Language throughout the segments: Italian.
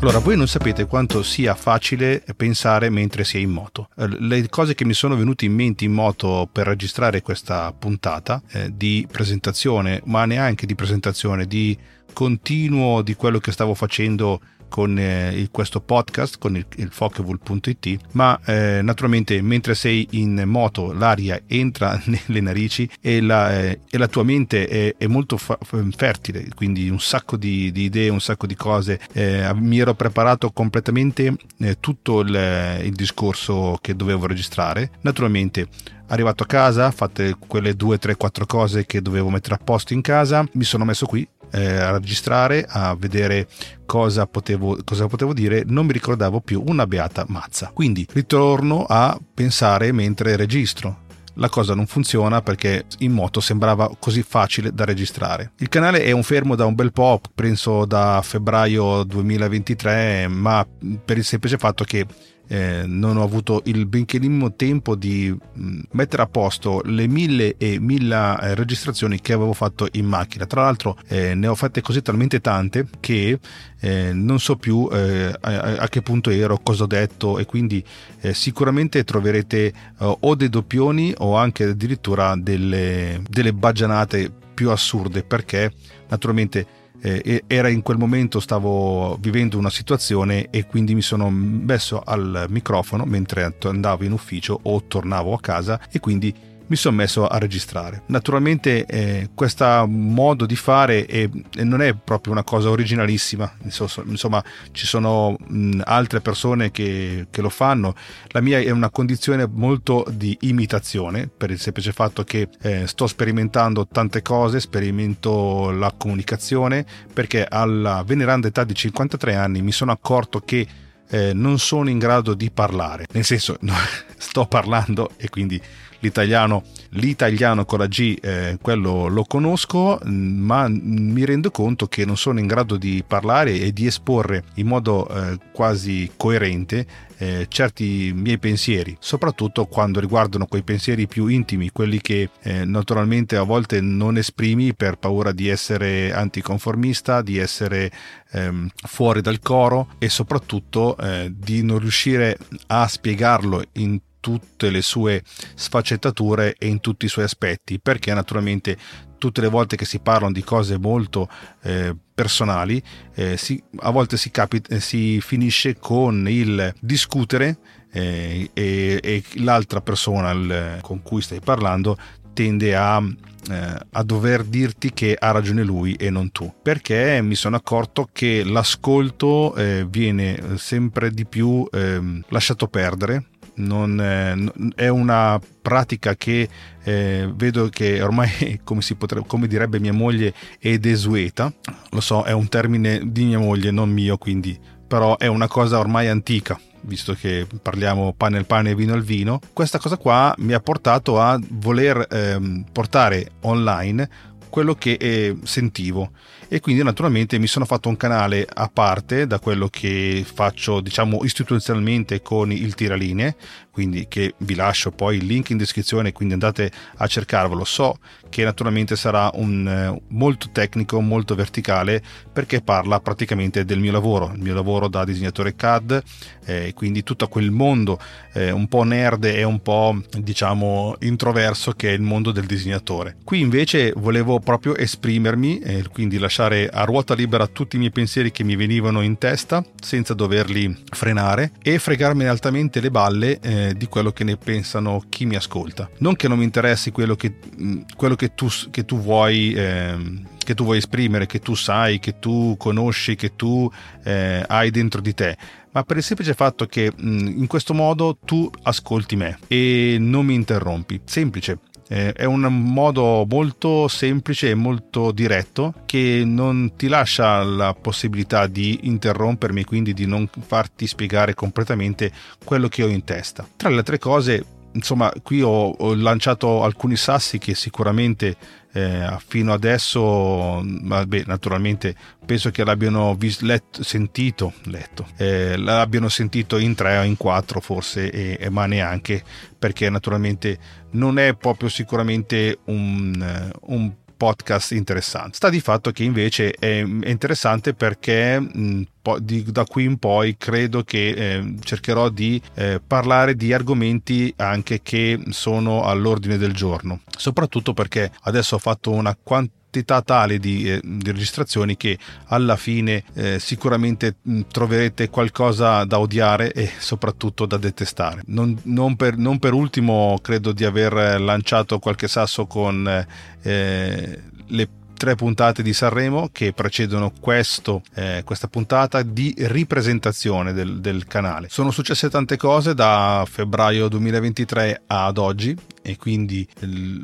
Allora, voi non sapete quanto sia facile pensare mentre si è in moto. Eh, le cose che mi sono venute in mente in moto per registrare questa puntata eh, di presentazione, ma neanche di presentazione, di continuo di quello che stavo facendo con eh, questo podcast, con il, il Fockevool.it, ma eh, naturalmente mentre sei in moto l'aria entra nelle narici e la, eh, e la tua mente è, è molto fa- fertile, quindi un sacco di, di, idee, un sacco di cose. Eh, mi ero preparato completamente eh, tutto il, il discorso che dovevo registrare. Naturalmente arrivato a casa, fatte quelle due, tre, quattro cose che dovevo mettere a posto in casa, mi sono messo qui eh, a registrare, a vedere cosa potevo, cosa potevo dire, non mi ricordavo più una beata mazza. Quindi ritorno a pensare mentre registro la cosa non funziona perché in moto sembrava così facile da registrare. Il canale è un fermo da un bel po', penso da febbraio 2023, ma per il semplice fatto che eh, non ho avuto il benché minimo tempo di mm, mettere a posto le mille e mille eh, registrazioni che avevo fatto in macchina. Tra l'altro eh, ne ho fatte così talmente tante che eh, non so più eh, a, a, che punto ero, cosa ho detto e quindi eh, sicuramente troverete o dei doppioni o anche addirittura delle, delle baggianate più assurde perché naturalmente eh, era in quel momento stavo vivendo una situazione e quindi mi sono messo al microfono mentre andavo in ufficio o tornavo a casa e quindi mi sono messo a registrare. Naturalmente eh, questo modo di fare è, non è proprio una cosa originalissima, insomma ci sono mh, altre persone che, che, lo fanno, la mia è una condizione molto di imitazione per il semplice fatto che eh, sto sperimentando tante cose, sperimento la comunicazione perché alla veneranda età di 53 anni mi sono accorto che eh, non sono in grado di parlare, nel senso no, sto parlando e quindi l'italiano, l'italiano con la G, eh, quello lo conosco, ma mi rendo conto che non sono in grado di parlare e di esporre in modo eh, quasi coerente eh, certi miei pensieri, soprattutto quando riguardano quei pensieri più intimi, quelli che eh, naturalmente a volte non esprimi per paura di essere anticonformista, di essere ehm, fuori dal coro e soprattutto eh, di non riuscire a spiegarlo in tutte le sue sfaccettature e in tutti i suoi aspetti, perché naturalmente tutte le volte che si parlano di cose molto eh, personali, eh, si, a volte si, capi, eh, si, finisce con il discutere eh, e, e, l'altra persona il, con cui stai parlando tende a, eh, a, dover dirti che ha ragione lui e non tu, perché mi sono accorto che l'ascolto eh, viene sempre di più ehm, lasciato perdere non, eh, è una pratica che eh, vedo che ormai, come, potrebbe, come, direbbe mia moglie, è desueta. Lo so, è un termine di mia moglie, non mio, quindi, però è una cosa ormai antica. Visto che parliamo pane al pane e vino al vino, questa cosa qua mi ha portato a voler ehm, portare online quello che eh, sentivo e quindi naturalmente mi sono fatto un canale a parte da quello che faccio diciamo istituzionalmente con il tiralinee quindi che vi lascio poi il link in descrizione quindi andate a cercarvelo. So che naturalmente sarà un eh, molto tecnico molto verticale perché parla praticamente del mio lavoro. Il mio lavoro da disegnatore CAD eh, quindi tutto quel mondo eh, un po' nerd e un po' diciamo introverso che è il mondo del disegnatore. Qui invece volevo proprio esprimermi e quindi lasciare lasciare a ruota libera tutti i miei pensieri che mi venivano in testa senza doverli frenare e fregarmene altamente le balle eh, di quello che ne pensano chi mi ascolta. Non che non mi interessi quello che, mm, quello che, tu, che tu vuoi. Eh, che tu vuoi esprimere, che tu sai, che tu conosci, che tu eh, hai dentro di te, ma per il semplice fatto che mh, mm, in questo modo tu ascolti me e non mi interrompi. Semplice. Eh, è un modo molto semplice e molto diretto che non ti lascia la possibilità di interrompermi, quindi di non farti spiegare completamente quello che ho in testa. Tra le altre cose, insomma, qui ho, ho lanciato alcuni sassi che sicuramente eh, fino adesso, vabbè, naturalmente penso che l'abbiano vis- letto, sentito, letto, eh, l'abbiano sentito in tre o in quattro forse, e, e, ma neanche perché naturalmente non è proprio sicuramente un, un podcast interessanti. Sta di fatto che invece è, interessante perché mh, di, da qui in poi credo che eh, cercherò di eh, parlare di argomenti anche che sono all'ordine del giorno, soprattutto perché adesso ho fatto una quantità tale di, eh, di, registrazioni che alla fine eh, sicuramente mh, troverete qualcosa da odiare e soprattutto da detestare. Non, non, per, non, per, ultimo credo di aver lanciato qualche sasso con eh, le tre puntate di Sanremo che precedono questo, eh, questa puntata di ripresentazione del, del, canale. Sono successe tante cose da febbraio 2023 ad oggi e quindi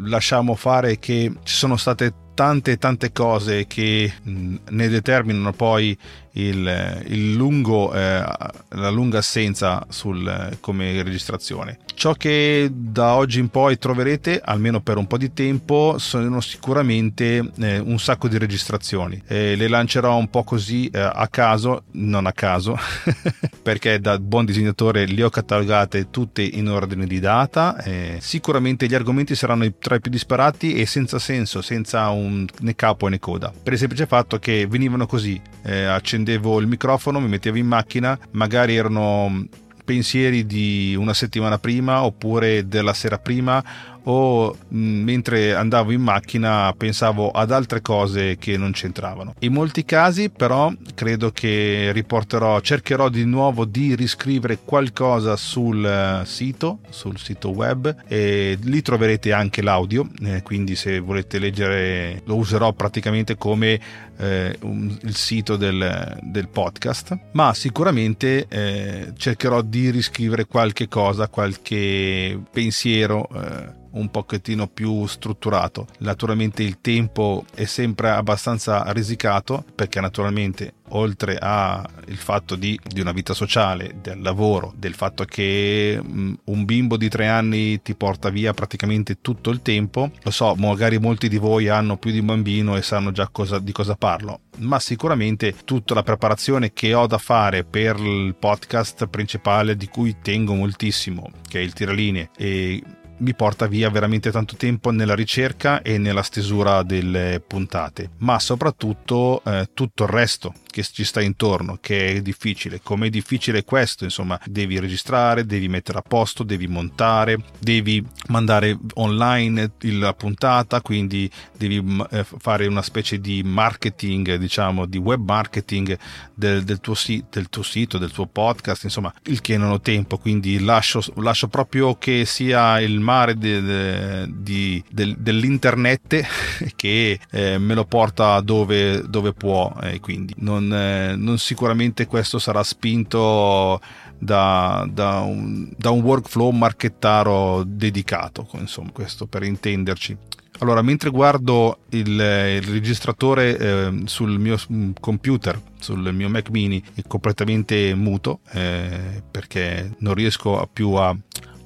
lasciamo fare che ci sono state tante tante cose che mh, ne determinano poi il, il lungo, eh, la lunga assenza sul, come registrazione. Ciò che da oggi in poi troverete, almeno per un po' di tempo, sono sicuramente eh, un sacco di registrazioni. Eh, le lancerò un po' così eh, a caso, non a caso, perché da buon disegnatore le ho catalogate tutte in ordine di data. sicuramente gli argomenti saranno tra i più disparati e senza senso, senza un, né capo né coda. Per il semplice fatto che venivano così, eh, accendevo il microfono, mi mettevo in macchina, magari erano pensieri di una settimana prima oppure della sera prima o mm, mentre andavo in macchina pensavo ad altre cose che non c'entravano. In molti casi però credo che riporterò, cercherò di nuovo di riscrivere qualcosa sul eh, sito, sul sito web e lì troverete anche l'audio, eh, quindi se volete leggere lo userò praticamente come eh, un, il sito del, del, podcast, ma sicuramente eh, cercherò di riscrivere qualche cosa, qualche pensiero eh, un pochettino più strutturato. Naturalmente il tempo è sempre abbastanza risicato perché naturalmente oltre al fatto di, di, una vita sociale, del lavoro, del fatto che mh, un bimbo di tre anni ti porta via praticamente tutto il tempo, lo so, magari molti di voi hanno più di un bambino e sanno già cosa, di cosa parlo, ma sicuramente tutta la preparazione che ho da fare per il podcast principale di cui tengo moltissimo, che è il tiralinee, e mi porta via veramente tanto tempo nella ricerca e nella stesura delle puntate, ma soprattutto eh, tutto il resto che ci sta intorno, che è difficile. Come è difficile questo, insomma, devi registrare, devi mettere a posto, devi montare, devi mandare online la puntata, quindi devi mm, eh, fare una specie di marketing, diciamo, di web marketing del, del, tuo, del tuo sito, del tuo podcast, insomma, il che non ho tempo, quindi lascio, lascio proprio che sia il mare de, de, de, del, dell'internet che eh, me lo porta dove, dove può, e quindi non eh, non sicuramente questo sarà spinto da, da, un, da, un, workflow marchettaro dedicato, insomma, questo per intenderci. Allora, mentre guardo il, il registratore eh, sul mio computer, sul mio Mac mini, è completamente muto eh, perché non riesco più a,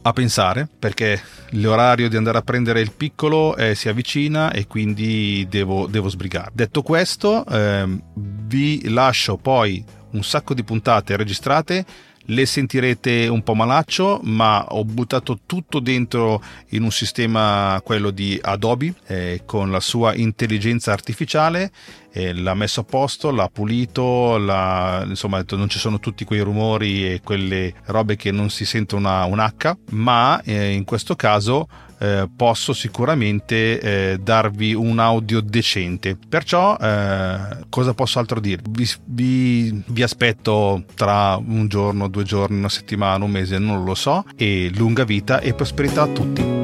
a pensare perché l'orario di andare a prendere il piccolo eh, si avvicina e quindi devo, devo sbrigare. Detto questo, ehm, vi lascio poi un sacco di puntate registrate le sentirete un po' malaccio, ma ho buttato tutto dentro in un sistema, quello di Adobe, eh, con la sua intelligenza artificiale, eh, l'ha messo a posto, l'ha pulito, l'ha, insomma non ci sono tutti quei rumori e quelle robe che non si sente una, un H, ma eh, in questo caso eh, posso sicuramente eh, darvi un audio decente. Perciò, eh, cosa posso altro dire? Vi, vi, vi, aspetto tra un giorno, due giorni, una settimana, un mese, non lo so. E lunga vita e prosperità a tutti.